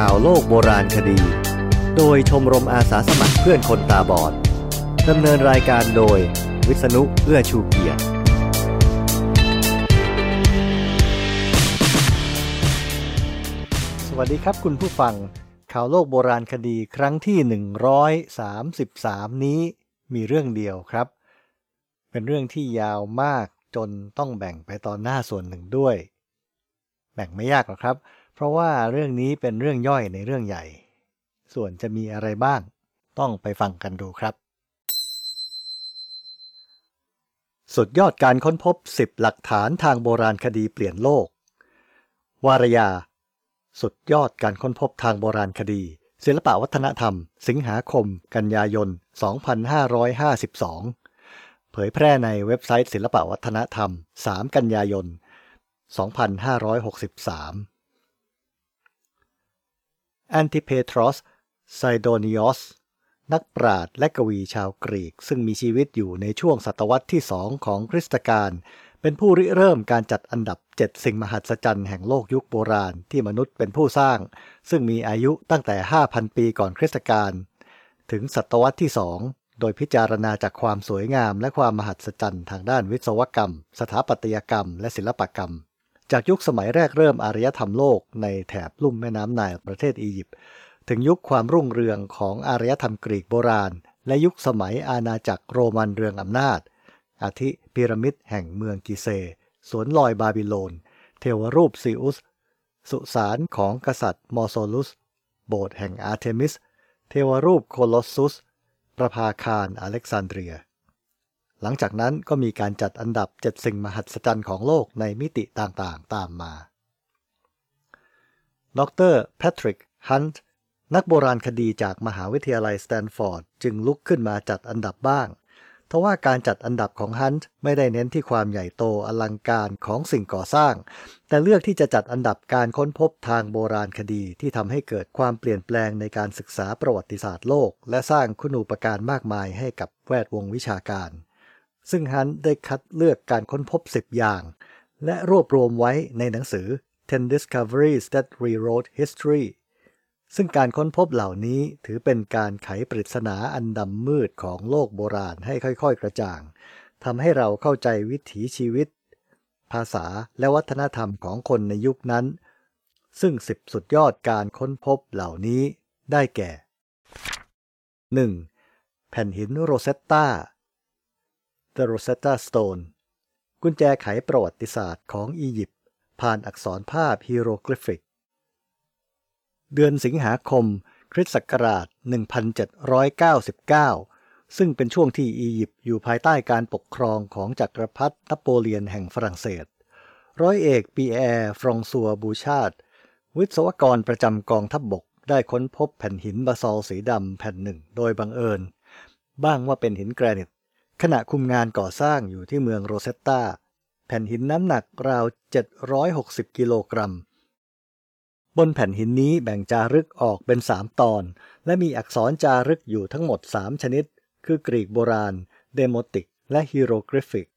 ข่าวโลกโบราณคดี โดยชมรมอาสาสมัครเพื่อนคนตาบอด ดำเนินรายการโดย วิษณุเอื้อชูเกียรติ สวัสดีครับคุณผู้ฟัง ข่าวโลกโบราณคดีครั้งที่ 133 นี้มีเรื่องเดียวครับ เป็นเรื่องที่ยาวมากจนต้องแบ่งไปตอนหน้าส่วนหนึ่งด้วย แบ่งไม่ยากหรอกครับเราะว่าเรื่องนี้เป็นเรื่องย่อยในเรื่องใหญ่ ส่วนจะมีอะไรบ้าง ต้องไปฟังกันดูครับ สุดยอดการค้นพบ 10 หลักฐานทางโบราณคดีเปลี่ยนโลก วารยา สุดยอดการค้นพบทางโบราณคดี ศิลปวัฒนธรรม สิงหาคม กันยายน 2552 เผยแพร่ในเว็บไซต์ศิลปวัฒนธรรม 3 กันยายน 2563 แอนติเพทรอสไซโดนิอสนักปราชญ์และกวีชาวกรีก ซึ่งมีชีวิตอยู่ในช่วงศตวรรษที่สองของคริสตกาลเป็นผู้ริเริ่มการจัดอันดับ 7 สิ่งมหัศจรรย์แห่งโลกยุคโบราณที่มนุษย์เป็นผู้สร้าง ซึ่งมีอายุตั้งแต่ 5,000 ปีก่อนคริสตกาลถึงศตวรรษที่สองโดยพิจารณาจากความสวยงามและความมหัศจรรย์ทางด้านวิศวกรรม สถาปัตยกรรม และศิลปกรรม จากยุคสมัยแรกเริ่มอารยธรรมโลกในแถบลุ่มแม่น้ำไนล์ประเทศอียิปต์ถึงยุคความรุ่งเรืองของอารยธรรมกรีกโบราณ และยุคสมัยอาณาจักรโรมันเรืองอำนาจ อาทิพีระมิดแห่งเมืองกิเซ สวนลอยบาบิโลน เทวรูปซีอุส สุสานของกษัตริย์มอโซลุส โบสถ์แห่งอาร์เทมิส เทวรูปโคลอสซุส ประภาคารอเล็กซานเดรีย หลังจากนั้นก็มีการจัดอันดับ 7 สิ่งมหัศจรรย์ของโลกในมิติต่างๆ ตามมา ดรแพทริก ฮันต์นักโบราณคดีจากมหาวิทยาลัยสแตนฟอร์ด จึงลุกขึ้นมาจัดอันดับบ้าง ทว่าการจัดอันดับของฮันต์ไม่ได้เน้นที่ความใหญ่โตอลังการของสิ่งก่อสร้าง แต่เลือกที่จะจัดอันดับการค้นพบทางโบราณคดีที่ทำให้เกิดความเปลี่ยนแปลงในการศึกษาประวัติศาสตร์โลก และสร้างคุณูปการมากมายให้กับแวดวงวิชาการ ซึ่งฮันได้คัดเลือกการค้นพบ 10 อย่าง และรวบรวมไว้ในหนังสือ10 Discoveries That Rewrote History ซึ่งการค้นพบเหล่านี้ถือเป็นการไขปริศนาอันดำมืดของโลกโบราณให้ค่อยๆ กระจ่างทำให้เราเข้าใจวิถีชีวิต ภาษาและวัฒนธรรมของคนในยุคนั้น ซึ่งสิบสุดยอดการค้นพบเหล่านี้ได้แก่ 1. แผ่นหินโรเซตตา The Rosetta Stone กุญแจไขประวัติศาสตร์ของอียิปต์ผ่านอักษรภาพฮีโรกลิฟิก เดือนสิงหาคม คริสต์ศักราช 1799 ซึ่งเป็นช่วงที่อียิปต์อยู่ภายใต้การปกครองของจักรพรรดินโปเลียนแห่งฝรั่งเศส ร้อยเอกปีแอร์ฟรองซัวบูชาดวิศวกรประจำกองทัพบกได้ค้นพบแผ่นหินบาซอลสีดำแผ่นหนึ่งโดยบังเอิญ บ้างว่าเป็นหินแกรนิต ขณะคุมงานก่อสร้างอยู่ที่เมืองโรเซตตาแผ่นหินน้ำหนักราว 760 กิโลกรัม บนแผ่นหินนี้แบ่งจารึกออกเป็น 3 ตอน และมีอักษรจารึกอยู่ทั้งหมด 3 ชนิด คือกรีกโบราณ เดโมติก และฮีโรกลิฟิก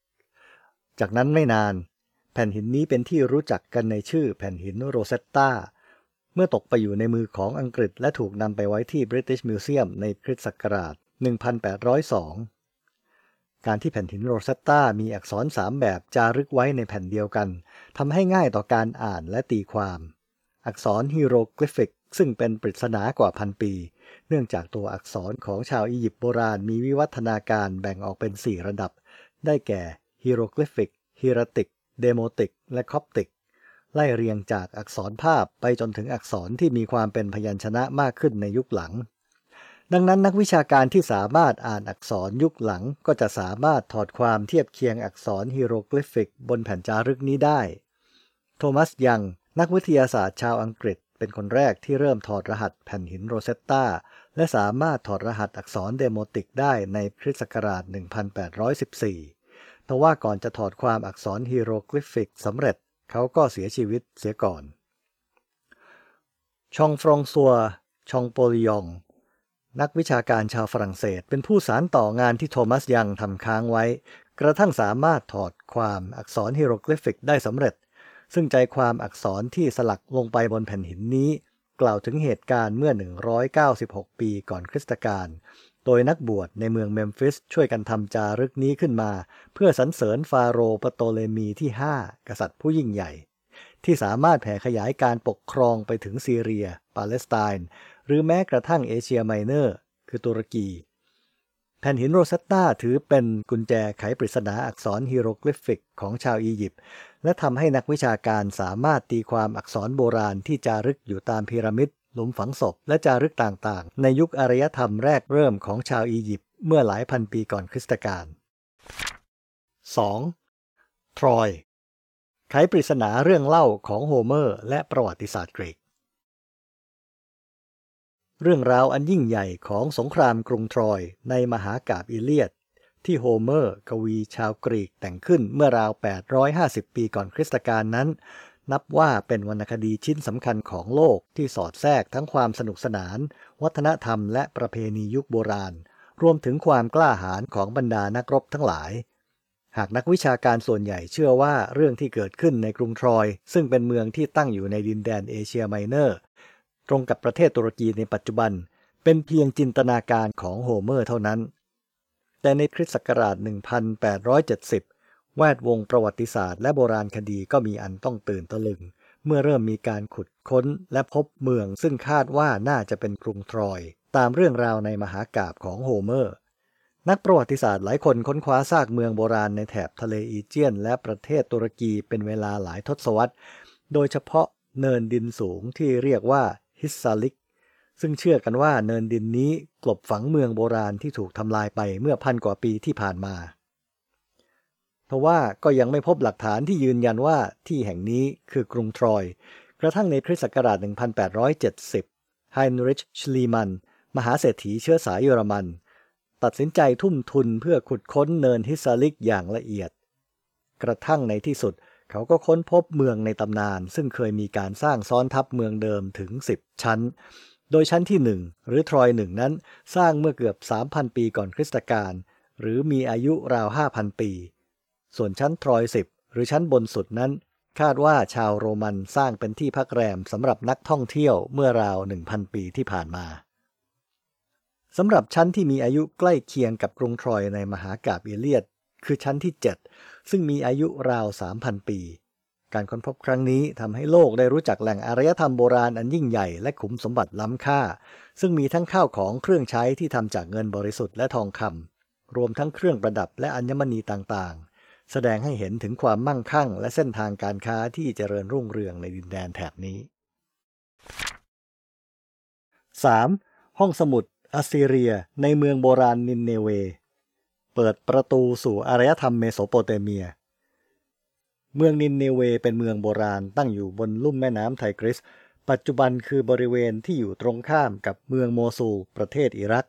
จากนั้นไม่นาน แผ่นหินนี้เป็นที่รู้จักกันในชื่อแผ่นหินโรเซตตาเมื่อตกไปอยู่ในมือของอังกฤษและถูกนำไปไว้ที่ British Museum ในคริสต์ศักราช 1802 การที่แผ่นหินโรเซตตามีอักษรสามแบบจารึกไว้ในแผ่นเดียวกันทำให้ง่ายต่อการอ่านและตีความ อักษรฮีโรกลิฟิกซึ่งเป็นปริศนากว่าพันปี เนื่องจากตัวอักษรของชาวอียิปต์โบราณมีวิวัฒนาการแบ่งออกเป็น 4 ระดับ ได้แก่ฮีโรกลิฟิกฮีราติก เดโมติก และคอปติก ไล่เรียงจากอักษรภาพไปจนถึงอักษรที่มีความเป็นพยัญชนะมากขึ้นในยุคหลัง ดังนั้นนักวิชาการที่สามารถอ่านอักษรยุคหลังก็จะสามารถถอดความเทียบเคียงอักษรฮีโรกลิฟิกบนแผ่นจารึกนี้ได้ โทมัสยัง นักวิทยาศาสตร์ชาวอังกฤษ เป็นคนแรกที่เริ่มถอดรหัสแผ่นหินโรเซตตาและสามารถถอดรหัสอักษรเดโมติกได้ในคริสต์ศักราช 1814ทว่าก่อนจะถอดความอักษรฮีโรกลิฟิกสำเร็จเขาก็เสียชีวิตเสียก่อน ชองฟรองซัว ชองโปลิยอง นักวิชาการชาวฝรั่งเศส เป็นผู้สานต่องานที่โทมัสยังทำค้างไว้ กระทั่งสามารถถอดความอักษรฮีโรกลิฟิกได้สำเร็จ ซึ่งใจความอักษรที่สลักลงไปบนแผ่นหินนี้ กล่าวถึงเหตุการณ์เมื่อ 196 ปีก่อนคริสตกาลโดยนักบวชในเมืองเมมฟิสช่วยกันทำจารึกนี้ขึ้นมา เพื่อสรรเสริญฟาโรห์ปโตเลมีที่ 5 กษัตริย์ผู้ยิ่งใหญ่ ที่สามารถแผ่ขยายการปกครองไปถึงซีเรีย ปาเลสไตน์ หรือแม้กระทั่งเอเชียไมเนอร์ คือตุรกี แผ่นหินโรเซตตาถือเป็นกุญแจไขปริศนาอักษรฮีโรกลิฟิกของชาวอียิปต์และทำให้นักวิชาการสามารถตีความอักษรโบราณที่จารึกอยู่ตามพีระมิดหลุมฝังศพ และจารึกต่างๆ ในยุคอารยธรรมแรกเริ่มของชาวอียิปต์เมื่อหลายพันปีก่อนคริสตกาล 2. ทรอย ไขปริศนาเรื่องเล่าของโฮเมอร์ และประวัติศาสตร์กรีก เรื่องราวอันยิ่งใหญ่ของสงครามกรุงทรอยในมหากาบอิเลียด ที่โฮเมอร์ กวีชาวกรีกแต่งขึ้นเมื่อราว 850 ปีก่อนคริสตกาลนั้น นับว่าเป็นวรรณคดีชิ้นสำคัญของโลกที่สอดแทรกทั้งความสนุกสนาน วัฒนธรรมและประเพณียุคโบราณ รวมถึงความกล้าหาญของบรรดานักรบทั้งหลายหากนักวิชาการส่วนใหญ่เชื่อว่าเรื่องที่เกิดขึ้นในกรุงทรอย ซึ่งเป็นเมืองที่ตั้งอยู่ในดินแดนเอเชียไมเนอร์ ตรงกับประเทศตุรกีในปัจจุบัน เป็นเพียงจินตนาการของโฮเมอร์เท่านั้น แต่ในคริสต์ศักราช 1870 แวดวงประวัติศาสตร์และโบราณคดีก็มีอันต้องตื่นตะลึง เมื่อเริ่มมีการขุดค้นและพบเมืองซึ่งคาดว่าน่าจะเป็นกรุงทรอย ตามเรื่องราวในมหากาพย์ของโฮเมอร์นักประวัติศาสตร์หลายคนค้นคว้าซากเมืองโบราณในแถบทะเลอีเจียน และประเทศตุรกีเป็นเวลาหลายทศวรรษ โดยเฉพาะเนินดินสูงที่เรียกว่า ฮิสซาลิก ซึ่งเชื่อกันว่าเนินดินนี้กลบฝังเมืองโบราณที่ถูกทำลายไปเมื่อพันกว่าปีที่ผ่านมาทว่าก็ยังไม่พบหลักฐานที่ยืนยันว่าที่แห่งนี้คือกรุงทรอย กระทั่งในคริสต์ศักราช 1870 ไฮนริช ชลีมัน มหาเศรษฐีเชื้อสายเยอรมัน ตัดสินใจทุ่มทุนเพื่อขุดค้นเนินฮิสซาลิกอย่างละเอียด กระทั่งในที่สุด เขาก็ค้นพบเมืองในตำนาน ซึ่งเคยมีการสร้างซ้อนทับเมืองเดิมถึง 10 ชั้น โดยชั้นที่หนึ่งหรือทรอยหนึ่งนั้นสร้างเมื่อเกือบ 3,000 ปีก่อนคริสตกาลหรือมีอายุราว 5,000 ปี ส่วนชั้นทรอยสิบหรือชั้นบนสุดนั้น คาดว่าชาวโรมันสร้างเป็นที่พักแรมสำหรับนักท่องเที่ยวเมื่อราว 1,000 ปีที่ผ่านมาสำหรับชั้นที่มีอายุใกล้เคียงกับกรุงทรอยในมหากาบเอเลียด คือชั้นที่ 7 ซึ่งมีอายุราว 3,000 ปี การค้นพบครั้งนี้ทำให้โลกได้รู้จักแหล่งอารยธรรมโบราณอันยิ่งใหญ่และขุมสมบัติล้ำค่า ซึ่งมีทั้งข้าวของเครื่องใช้ที่ทำจากเงินบริสุทธิ์และทองคำรวมทั้งเครื่องประดับและอัญมณีต่างๆ แสดงให้เห็นถึงความมั่งคั่ง และเส้นทางการค้าที่เจริญรุ่งเรืองในดินแดนแถบนี้ 3. ห้องสมุดอัสซีเรีย ในเมืองโบราณนินเนเว เปิดประตูสู่อารยธรรมเมโสโปเตเมีย เมืองนินเนเวเป็นเมืองโบราณตั้งอยู่บนลุ่มแม่น้ำไทกริส ปัจจุบันคือบริเวณที่อยู่ตรงข้ามกับเมืองโมซูลประเทศอิรัก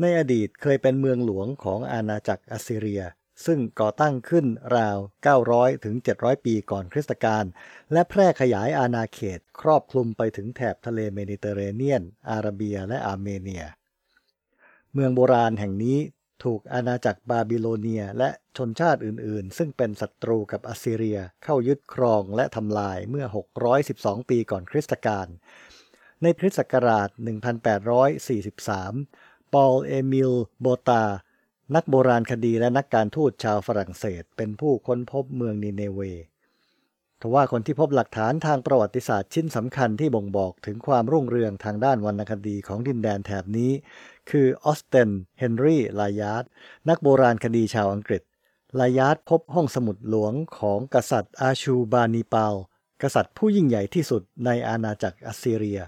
ในอดีตเคยเป็นเมืองหลวงของอาณาจักรอัสซีเรีย ซึ่งก่อตั้งขึ้นราว 900 ถึง 700 ปีก่อนคริสตกาลและแพร่ขยายอาณาเขตครอบคลุมไปถึงแถบทะเลเมดิเตอร์เรเนียน อาระเบียและอาร์เมเนียเมืองโบราณแห่งนี้ ถูกอาณาจักรบาบิโลเนียและชนชาติอื่น ๆ ซึ่งเป็นศัตรูกับอัสซีเรียเข้ายึดครองและทำลายเมื่อ 612 ปีก่อนคริสตกาล ในคริสต์ศักราช 1843 ปอล เอมิล โบตา นักโบราณคดีและนักการทูตชาวฝรั่งเศส เป็นผู้ค้นพบเมืองนิเนเวทว่าคนที่พบหลักฐานทางประวัติศาสตร์ชิ้นสำคัญที่บ่งบอกถึงความรุ่งเรืองทางด้านวรรณคดีของดินแดนแถบนี้ คือออสเตนเฮนรี่ลายาร์ดนักโบราณคดีชาวอังกฤษลายาร์ดพบห้องสมุดหลวงของกษัตริย์อาชูบานีปาลกษัตริย์ผู้ยิ่งใหญ่ที่สุดในอาณาจักรอัสซีเรีย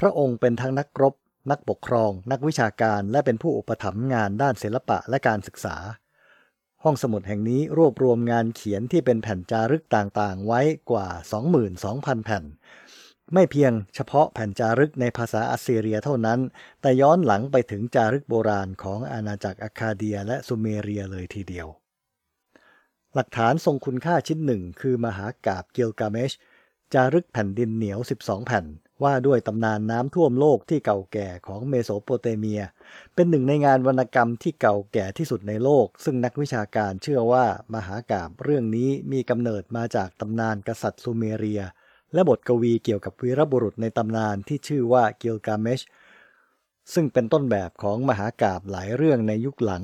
พระองค์เป็นทั้งนักรบ นักปกครอง นักวิชาการ และเป็นผู้อุปถัมภ์งานด้านศิลปะและการศึกษา ห้องสมุดแห่งนี้รวบรวมงานเขียนที่เป็นแผ่นจารึกต่างๆ ไว้กว่า 22,000 แผ่น ไม่เพียงเฉพาะแผ่นจารึกในภาษาอัสซีเรียเท่านั้น แต่ย้อนหลังไปถึงจารึกโบราณของอาณาจักรอาคาเดียและซูเมเรียเลยทีเดียว หลักฐานทรงคุณค่าชิ้นหนึ่งคือมหากาพย์กิลกาเมช จารึกแผ่นดินเหนียว 12 แผ่น ว่าด้วยตำนานน้ำท่วมโลกที่เก่าแก่ของเมโสโปเตเมีย เป็นหนึ่งในงานวรรณกรรมที่เก่าแก่ที่สุดในโลก ซึ่งนักวิชาการเชื่อว่ามหากาพย์เรื่องนี้มีกำเนิดมาจากตำนานกษัตริย์ซูเมเรีย และบทกวีเกี่ยวกับวีรบุรุษในตำนานที่ชื่อว่ากิลกาเมชซึ่งเป็นต้นแบบของมหากาพย์หลายเรื่องในยุคหลัง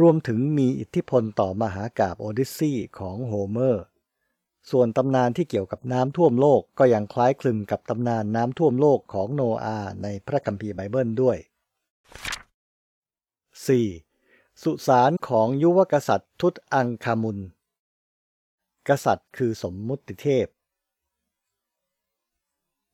รวมถึงมีอิทธิพลต่อมหากาพย์โอดิสซีของโฮเมอร์ ส่วนตำนานที่เกี่ยวกับน้ำท่วมโลกก็ยังคล้ายคลึงกับตำนานน้ำท่วมโลกของโนอาในพระคัมภีร์ไบเบิลด้วย 4. สุสานของยุวกษัตริย์ทุตอังคามุน กษัตริย์คือสมมุติเทพ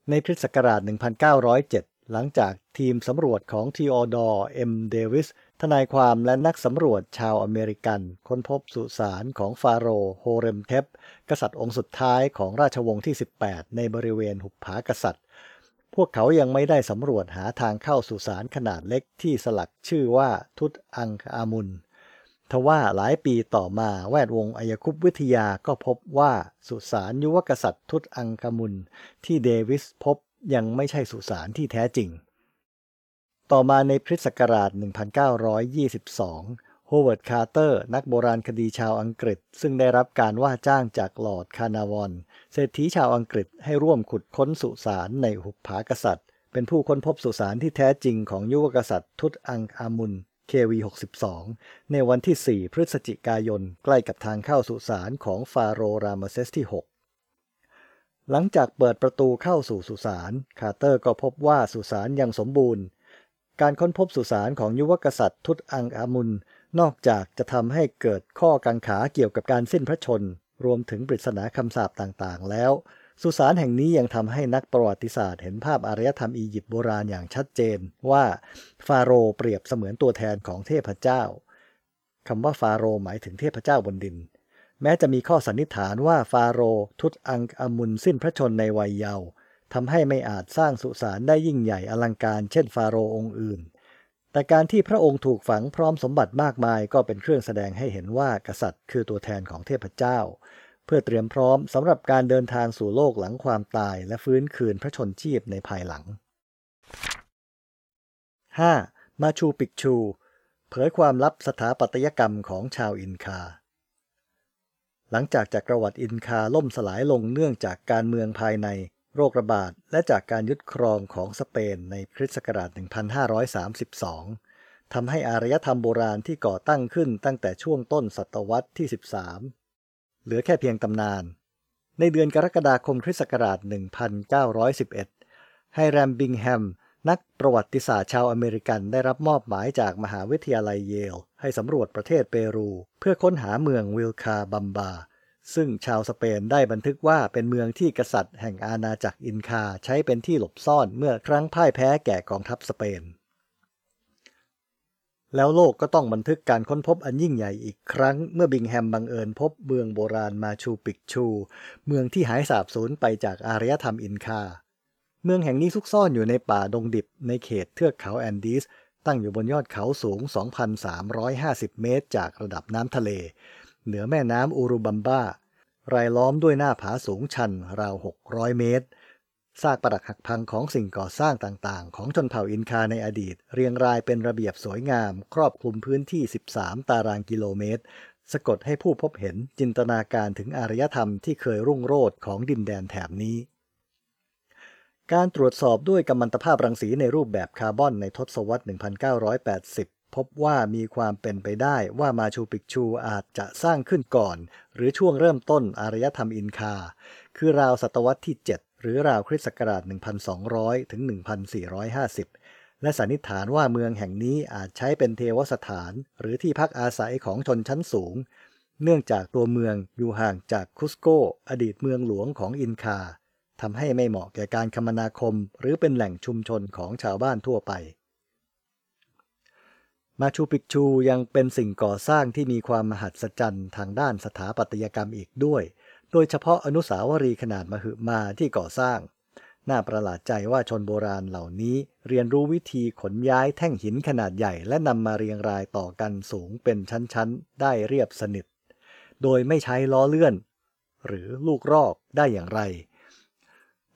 ในคริสต์ศักราช 1907 หลังจากทีมสำรวจของทีออดอร์ เอ็ม เดวิส ทนายความและนักสำรวจชาวอเมริกัน ค้นพบสุสานของฟาโรห์โฮเรมเฮบกษัตริย์องค์สุดท้ายของราชวงศ์ที่ 18 ในบริเวณหุบผากษัตริย์ พวกเขายังไม่ได้สำรวจหาทางเข้าสุสานขนาดเล็กที่สลักชื่อว่าทุตอังคามุน ทว่าหลายปีต่อมาแวดวงไอยคุปต์วิทยาก็พบว่าสุสานยุวกษัตริย์ทุตอังคามุนที่เดวิสพบยังไม่ใช่สุสานที่แท้จริง ต่อมาในคริสต์ศักราช 1922 โฮเวิร์ด คาร์เตอร์ นักโบราณคดีชาวอังกฤษ ซึ่งได้รับการว่าจ้างจากลอร์ดคาร์นาวอน เศรษฐีชาวอังกฤษให้ร่วมขุดค้นสุสานในหุบผากษัตริย์ เป็นผู้ค้นพบสุสานที่แท้จริงของยุวกษัตริย์ทุตอังคามุน KV 62 ในวันที่ 4 พฤศจิกายน ใกล้กับทางเข้าสุสานของฟาโรรามเซสที่ 6 หลังจากเปิดประตูเข้าสู่สุสานคาร์เตอร์ก็พบว่าสุสานยังสมบูรณ์ การค้นพบสุสานของยุวกษัตริย์ทุตอังอามุน นอกจากจะทำให้เกิดข้อกังขาเกี่ยวกับการสิ้นพระชน รวมถึงปริศนาคำสาปต่างๆ แล้ว สุสานแห่งนี้ยังทำให้นักประวัติศาสตร์เห็นภาพอารยธรรมอียิปต์โบราณอย่างชัดเจนว่าฟาโรห์เปรียบเสมือนตัวแทนของเทพเจ้าคำว่าฟาโรห์หมายถึงเทพเจ้าบนดิน แม้จะมีข้อสันนิษฐานว่าฟาโรห์ทุตอังอามุนสิ้นพระชนในวัยเยาว์ทำให้ไม่อาจสร้างสุสานได้ยิ่งใหญ่อลังการเช่นฟาโรห์องค์อื่น แต่การที่พระองค์ถูกฝังพร้อมสมบัติมากมายก็เป็นเครื่องแสดงให้เห็นว่ากษัตริย์คือตัวแทนของเทพเจ้า เพื่อเตรียมพร้อมสำหรับการเดินทางสู่โลกหลังความตายและฟื้นคืนพระชนชีพในภายหลัง 5. มาชูปิกชู เผยความลับสถาปัตยกรรมของชาวอินคา หลังจากจักรวรรดิอินคาล่มสลายลงเนื่องจากการเมืองภายใน โรคระบาด และจากการยึดครองของสเปนในคริสต์ศักราช 1532ทำให้อารยธรรมโบราณที่ก่อตั้งขึ้นตั้งแต่ช่วงต้นศตวรรษที่ 13 เหลือแค่เพียงตำนาน ในเดือนกรกฎาคมคริสต์ศักราช 1911 ไฮแรมบิงแฮม นักประวัติศาสตร์ชาวอเมริกันได้รับมอบหมายจากมหาวิทยาลัยเยล ให้สำรวจประเทศเปรู เพื่อค้นหาเมืองวิลคาบัมบา ซึ่งชาวสเปนได้บันทึกว่าเป็นเมืองที่กษัตริย์แห่งอาณาจักรอินคาใช้เป็นที่หลบซ่อนเมื่อครั้งพ่ายแพ้แก่กองทัพสเปน แล้วโลกก็ต้องบันทึกการค้นพบอันยิ่งใหญ่อีกครั้ง เมื่อบิงแฮมบังเอิญพบเมืองโบราณมาชูปิกชู เมืองที่หายสาบสูญไปจากอารยธรรมอินคา เมืองแห่งนี้ซุกซ่อนอยู่ในป่าดงดิบในเขตเทือกเขาแอนดีส ตั้งอยู่บนยอดเขาสูง 2,350 เมตร จากระดับน้ำทะเล เหนือแม่น้ำอูรุบัมบ้ารายล้อมด้วยหน้าผาสูงชันราว 600 เมตร ซากปรักหักพังของสิ่งก่อสร้างต่างๆ ของชนเผ่าอินคาในอดีต เรียงรายเป็นระเบียบสวยงาม ครอบคลุมพื้นที่ 13 ตารางกิโลเมตร สะกดให้ผู้พบเห็นจินตนาการถึงอารยธรรมที่เคยรุ่งโรจน์ของดินแดนแถบนี้ การตรวจสอบด้วยกัมมันตภาพรังสีในรูปแบบคาร์บอนในทศวรรษ 1980 พบว่ามีความเป็นไปได้ว่ามาชูปิกชูอาจจะสร้างขึ้นก่อน หรือช่วงเริ่มต้นอารยธรรมอินคา คือราวศตวรรษที่ 7 หรือราวคริสต์ศักราช 1200 ถึง 1450 และสันนิษฐานว่าเมืองแห่งนี้อาจใช้เป็นเทวสถาน หรือที่พักอาศัยของชนชั้นสูง เนื่องจากตัวเมืองอยู่ห่างจากคุสโก อดีตเมืองหลวงของอินคาทำให้ไม่เหมาะแก่การคมนาคม หรือเป็นแหล่งชุมชนของชาวบ้านทั่วไป มาชูปิกชูยังเป็นสิ่งก่อสร้างที่มีความมหัศจรรย์ทางด้านสถาปัตยกรรมอีกด้วย โดยเฉพาะอนุสาวรีย์ขนาดมหึมาที่ก่อสร้าง น่าประหลาดใจว่าชนโบราณเหล่านี้เรียนรู้วิธีขนย้ายแท่งหินขนาดใหญ่และนำมาเรียงรายต่อกันสูงเป็นชั้นๆ ได้เรียบสนิท โดยไม่ใช้ล้อเลื่อน หรือลูกรอกได้อย่างไร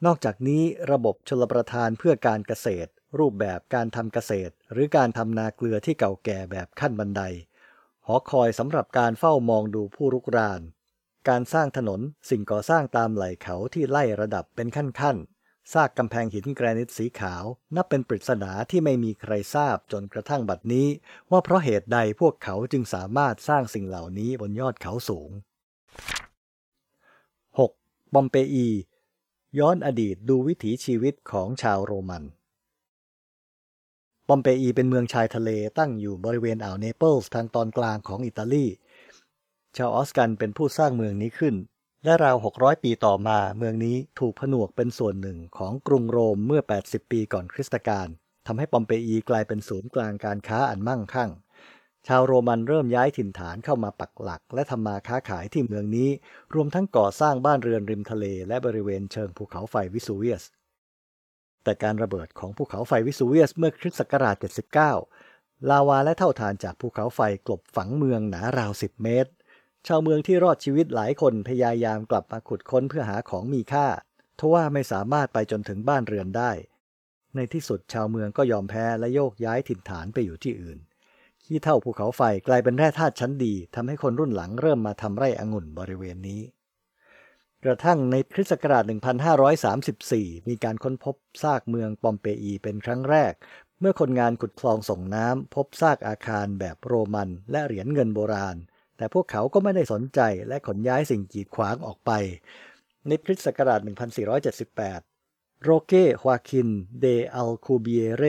นอกจากนี้ระบบชลประทานเพื่อการเกษตร รูปแบบการทำเกษตร หรือการทำนาเกลือที่เก่าแก่แบบขั้นบันไดหอคอยสำหรับการเฝ้ามองดูผู้รุกราน การสร้างถนนสิ่งก่อสร้างตามไหล่เขาที่ไล่ระดับเป็นขั้นๆซากกำแพงหินแกรนิตสีขาว นับเป็นปริศนาที่ไม่มีใครทราบจนกระทั่งบัดนี้ ว่าเพราะเหตุใดพวกเขาจึงสามารถสร้างสิ่งเหล่านี้บนยอดเขาสูง 6. บอมเปอี ย้อนอดีตดูวิถีชีวิตของชาวโรมันบอมเปอีเป็นเมืองชายทะเลตั้งอยู่บริเวณอ่าวเนเปิลส์ทางตอนกลางของอิตาลี ชาวออสกันเป็นผู้สร้างเมืองนี้ขึ้น และราว 600 ปีต่อมาเมืองนี้ถูกผนวกเป็นส่วนหนึ่งของกรุงโรมเมื่อ 80 ปีก่อนคริสตกาลทำให้ปอมเปอีกลายเป็นศูนย์กลางการค้าอันมั่งคั่ง ชาวโรมันเริ่มย้ายถิ่นฐานเข้ามาปักหลัก และทำมาค้าขายที่เมืองนี้ รวมทั้งก่อสร้างบ้านเรือนริมทะเล และบริเวณเชิงภูเขาไฟวิสูเวียส แต่การระเบิดของภูเขาไฟวิสูเวียสเมื่อคริสต์ศักราช 79 ลาวาและเท่าฐานจากภูเขาไฟกลบฝังเมืองหนาราว 10 เมตร ชาวเมืองที่รอดชีวิตหลายคนพยายามกลับมาขุดค้นเพื่อหาของมีค่า ทว่าไม่สามารถไปจนถึงบ้านเรือนได้ ในที่สุดชาวเมืองก็ยอมแพ้และโยกย้ายถิ่นฐานไปอยู่ที่อื่น ขี้เท่าภูเขาไฟกลายเป็นแร่ธาตุชั้นดีทำให้คนรุ่นหลังเริ่มมาทำไร่องุ่นบริเวณนี้ กระทั่งในคริสต์ศักราช 1534 มีการค้นพบซากเมืองปอมเปอีเป็นครั้งแรก เมื่อคนงานขุดคลองส่งน้ำพบซากอาคารแบบโรมันและเหรียญเงินโบราณ แต่พวกเขาก็ไม่ได้สนใจและขนย้ายสิ่งกีดขวางออกไป ในคริสต์ศักราช 1478 โรเกฮวาคิน เดอัลคูเบียเร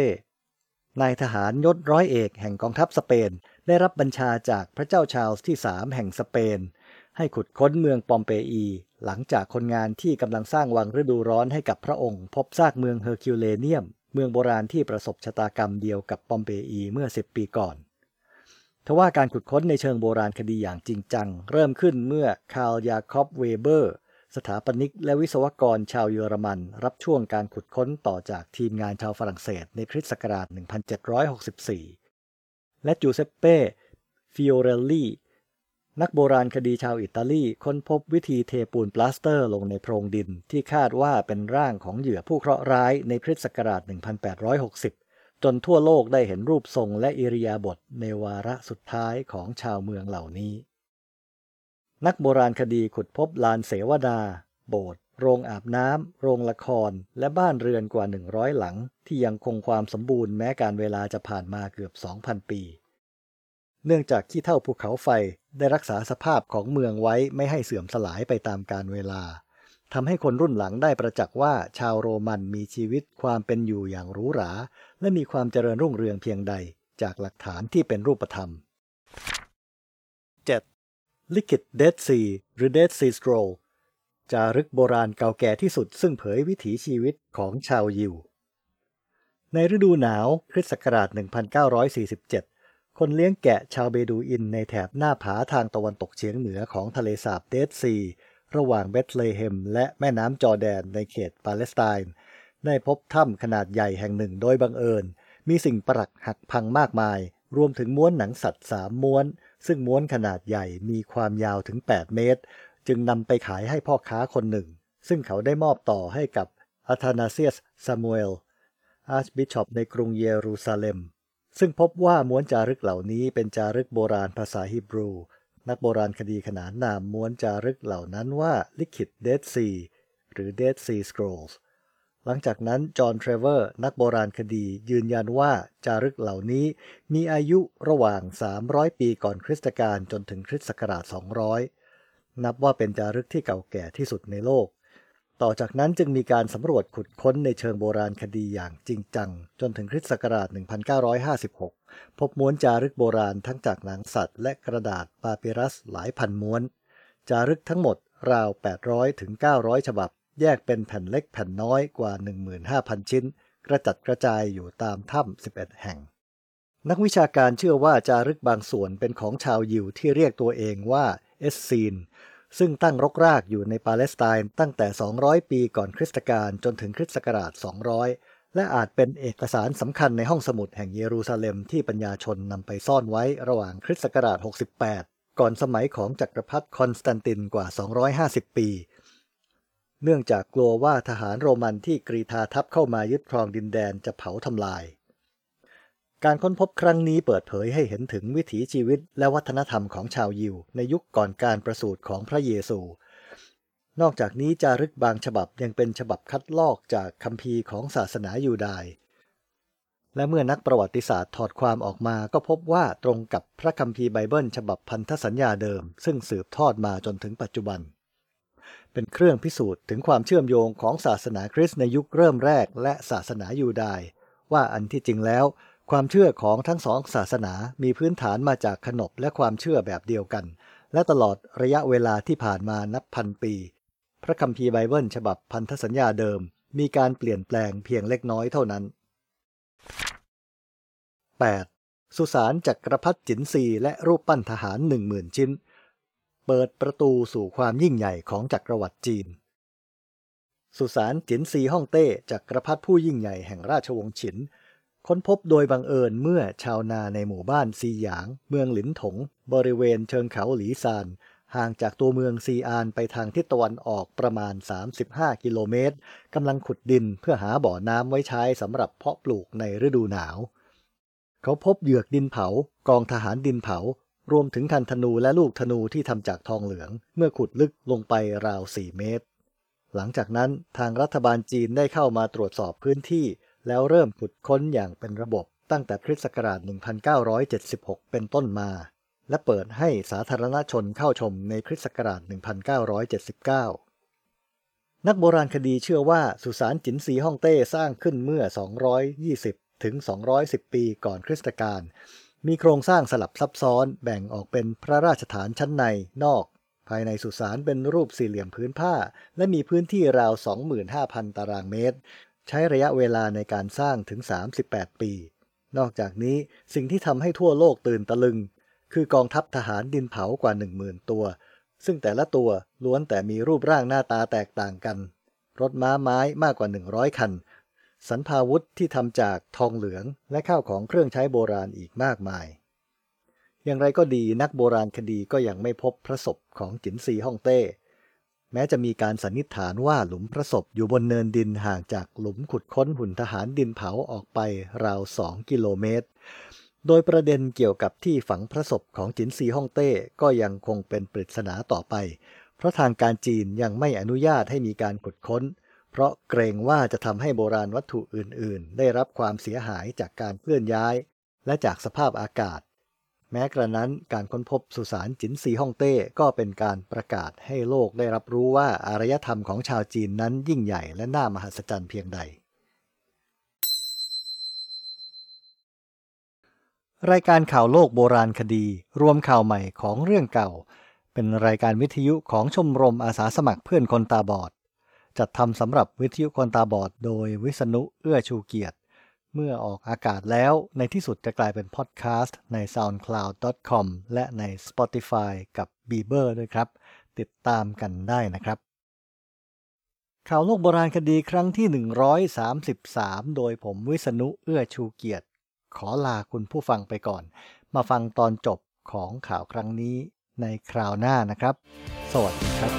นายทหารยศร้อยเอกแห่งกองทัพสเปน ได้รับบัญชาจากพระเจ้าชาลส์ที่สามแห่งสเปน ให้ขุดค้นเมืองปอมเปอี หลังจากคนงานที่กำลังสร้างวังฤดูร้อนให้กับพระองค์ พบซากเมืองเฮอร์คิวเลเนียม เมืองโบราณที่ประสบชะตากรรมเดียวกับปอมเปอีเมื่อ 10 ปีก่อน ทว่าการขุดค้นในเชิงโบราณคดีอย่างจริงจัง เริ่มขึ้นเมื่อคาร์ลยาคอบเวเบอร์ สถาปนิกและวิศวกรชาวเยอรมัน รับช่วงการขุดค้นต่อจากทีมงานชาวฝรั่งเศสในคริสต์ศักราช 1764 และจูเซปเป้ฟิโอเรลลีนักโบราณคดีชาวอิตาลีค้นพบวิธีเทปูนปลาสเตอร์ลงในโพรงดินที่คาดว่าเป็นร่างของเหยื่อผู้เคราะห์ร้ายในคริสต์ศักราช 1860 จนทั่วโลกได้เห็นรูปทรงและอิริยาบถในวาระสุดท้ายของชาวเมืองเหล่านี้ นักโบราณคดีขุดพบลานเสวดาโบสถ์โรงอาบน้ำ โรงละคร และบ้านเรือนกว่า 100 หลัง ที่ยังคงความสมบูรณ์แม้การเวลาจะผ่านมาเกือบ 2,000 ปี เนื่องจากขี้เท่าภูเขาไฟได้รักษาสภาพของเมืองไว้ไม่ให้เสื่อมสลายไปตามกาลเวลา ทำให้คนรุ่นหลังได้ประจักษ์ว่าชาวโรมันมีชีวิตความเป็นอยู่อย่างหรูหรา และมีความเจริญรุ่งเรืองเพียงใดจากหลักฐานที่เป็นรูปธรรม 7. ลิขิตเดดซีหรือเดดซีสโตรจารึกโบราณเก่าแก่ที่สุดซึ่งเผยวิถีชีวิตของชาวยิว ในฤดูหนาวคริสต์ศักราช 1947 คนเลี้ยงแกะชาวเบดูอินในแถบหน้าผาทางตะวันตกเฉียงเหนือของทะเลสาบเดดซี ระหว่างเบธเลเฮมและแม่น้ำจอแดนในเขตปาเลสไตน์ได้พบถ้ำขนาดใหญ่แห่งหนึ่งโดยบังเอิญ มีสิ่งประหลักหักพังมากมาย รวมถึงม้วนหนังสัตว์สามม้วน ซึ่งม้วนขนาดใหญ่มีความยาวถึง 8 เมตร จึงนำไปขายให้พ่อค้าคนหนึ่ง ซึ่งเขาได้มอบต่อให้กับอัธานาเซียสซามูเอลอาร์ชบิชอปในกรุงเยรูซาเล็ม ซึ่งพบว่าม้วนจารึกเหล่านี้เป็นจารึกโบราณภาษาฮีบรู นักโบราณคดีขนานนามม้วนจารึกเหล่านั้นว่าลิขิตเดดซีหรือ Dead Sea Scrolls หลังจากนั้น จอห์น เทรเวอร์ นักโบราณคดียืนยันว่าจารึกเหล่านี้มีอายุระหว่าง 300 ปีก่อนคริสตกาลจนถึงคริสตศักราช 200 นับว่าเป็นจารึกที่เก่าแก่ที่สุดในโลก ต่อจากนั้นจึงมีการสำรวจขุดค้นในเชิงโบราณคดีอย่างจริงจัง จนถึงคริสต์ศักราช 1956 พบม้วนจารึกโบราณทั้งจากหนังสัตว์ และกระดาษปาปิรัสหลายพันม้วน จารึกทั้งหมดราว 800 ถึง 900 ฉบับ แยกเป็นแผ่นเล็กแผ่นน้อยกว่า 15,000 ชิ้น กระจัดกระจายอยู่ตามถ้ำ 11 แห่ง นักวิชาการเชื่อว่าจารึกบางส่วนเป็นของชาวยิวที่เรียกตัวเองว่าเอสซีน ซึ่งตั้งรกรากอยู่ในปาเลสไตน์ตั้งแต่ 200 ปีก่อนคริสตกาลจนถึงคริสตศักราช 200 และอาจเป็นเอกสารสำคัญในห้องสมุดแห่งเยรูซาเล็มที่ปัญญาชนนำไปซ่อนไว้ระหว่างคริสตศักราช 68 ก่อนสมัยของจักรพรรดิคอนสแตนตินกว่า 250 ปี เนื่องจากกลัวว่าทหารโรมันที่กรีธาทัพเข้ามายึดครองดินแดนจะเผาทำลาย การค้นพบครั้งนี้เปิดเผยให้เห็นถึงวิถีชีวิตและวัฒนธรรมของชาวยิว ในยุคก่อนการประสูติของพระเยซู นอกจากนี้จารึกบางฉบับยังเป็นฉบับคัดลอกจากคัมภีร์ของศาสนายูดายและเมื่อนักประวัติศาสตร์ถอดความออกมาก็พบว่าตรงกับพระคัมภีร์ไบเบิล ฉบับพันธสัญญาเดิม ซึ่งสืบทอดมาจนถึงปัจจุบัน เป็นเครื่องพิสูจน์ถึงความเชื่อมโยงของศาสนาคริสต์ในยุคเริ่มแรกและศาสนายูดายว่าอันที่จริงแล้ว ความเชื่อของทั้งสองศาสนามีพื้นฐานมาจากขนบและความเชื่อแบบเดียวกัน และตลอดระยะเวลาที่ผ่านมานับพันปี พระคัมภีร์ไบเบิลฉบับพันธสัญญาเดิม มีการเปลี่ยนแปลงเพียงเล็กน้อยเท่านั้น 8. สุสานจักรพรรดิจินซีและรูปปั้นทหารหนึ่งหมื่นชิ้น เปิดประตูสู่ความยิ่งใหญ่ของจักรวรรดิจีน สุสานจินซีฮ่องเต้จักรพรรดิผู้ยิ่งใหญ่แห่งราชวงศ์ฉิน ค้นพบโดยบังเอิญเมื่อชาวนาในหมู่บ้านซีหยาง เมืองหลินถง บริเวณเชิงเขาหลีซาน ห่างจากตัวเมืองซีอานไปทางทิศตะวันออกประมาณ 35 กิโลเมตรกำลังขุดดินเพื่อหาบ่อน้ำไว้ใช้สำหรับเพาะปลูกในฤดูหนาว เขาพบเหยือกดินเผา กองทหารดินเผา รวมถึงคันธนูและลูกธนูที่ทำจากทองเหลือง เมื่อขุดลึกลงไปราว 4 เมตรหลังจากนั้นทางรัฐบาลจีนได้เข้ามาตรวจสอบพื้นที่ แล้วเริ่มขุดค้นอย่างเป็นระบบตั้งแต่คริสต์ศักราช 1976 เป็นต้นมา และเปิดให้สาธารณชนเข้าชมในคริสต์ศักราช 1979 นักโบราณคดีเชื่อว่าสุสานจินซีฮ่องเต้สร้างขึ้นเมื่อ 220 ถึง 210 ปีก่อนคริสตกาล มีโครงสร้างสลับซับซ้อนแบ่งออกเป็นพระราชฐานชั้นในนอก ภายในสุสานเป็นรูปสี่เหลี่ยมพื้นผ้า และมีพื้นที่ราว 25,000 ตารางเมตร ใช้ระยะเวลาในการสร้างถึง 38 ปี นอกจากนี้สิ่งที่ทำให้ทั่วโลกตื่นตะลึง คือกองทัพทหารดินเผากว่า 10,000 ตัว ซึ่งแต่ละตัวล้วนแต่มีรูปร่างหน้าตาแตกต่างกัน รถม้าไม้มากกว่า 100 คัน สันพาวุธที่ทำจากทองเหลืองและข้าวของเครื่องใช้โบราณอีกมากมาย อย่างไรก็ดีนักโบราณคดีก็ยังไม่พบพระศพของจินซีฮ่องเต้ ม้จะมีการสันนิษฐานว่าหลุมพระศพอยู่บนเนินดินห่างจากหลุมขุดค้นหุ่นทหารดินเผาออกไปราวสองกิโลเมตร โดยประเด็นเกี่ยวกับที่ฝังพระศพของจินซีฮ่องเต้ก็ยังคงเป็นปริศนาต่อไป เพราะทางการจีนยังไม่อนุญาตให้มีการขุดค้น เพราะเกรงว่าจะทำให้โบราณวัตถุอื่น ๆ ได้รับความเสียหายจากการเคลื่อนย้าย และจากสภาพอากาศ ม้กระนั้นการค้นพบสุสานจินซีฮ่องเต้ก็เป็นการประกาศให้โลกได้รับรู้ว่าอารยธรรมของชาวจีนนั้นยิ่งใหญ่และน่ามหัศจรรย์เพียงใด รายการข่าวโลกโบราณคดี รวมข่าวใหม่ของเรื่องเก่า เป็นรายการวิทยุของชมรมอาสาสมัครเพื่อนคนตาบอด จัดทำสำหรับวิทยุคนตาบอด โดยวิษณุเอื้อชูเกียรติ เมื่อออกอากาศแล้วในที่สุดจะกลายเป็นพอดแคสต์ใน soundcloud.com และใน Spotify กับ b เ e อร์ด้วยครับ ติดตามกันได้นะครับ ข่าวโลกโบราณคดีครั้งที่ 133 โดยผมวิษณุเอื้อชูเกียรติ ขอลาคุณผู้ฟังไปก่อน มาฟังตอนจบของข่าวครั้งนี้ในคราวหน้านะครับ สวัสดีครับ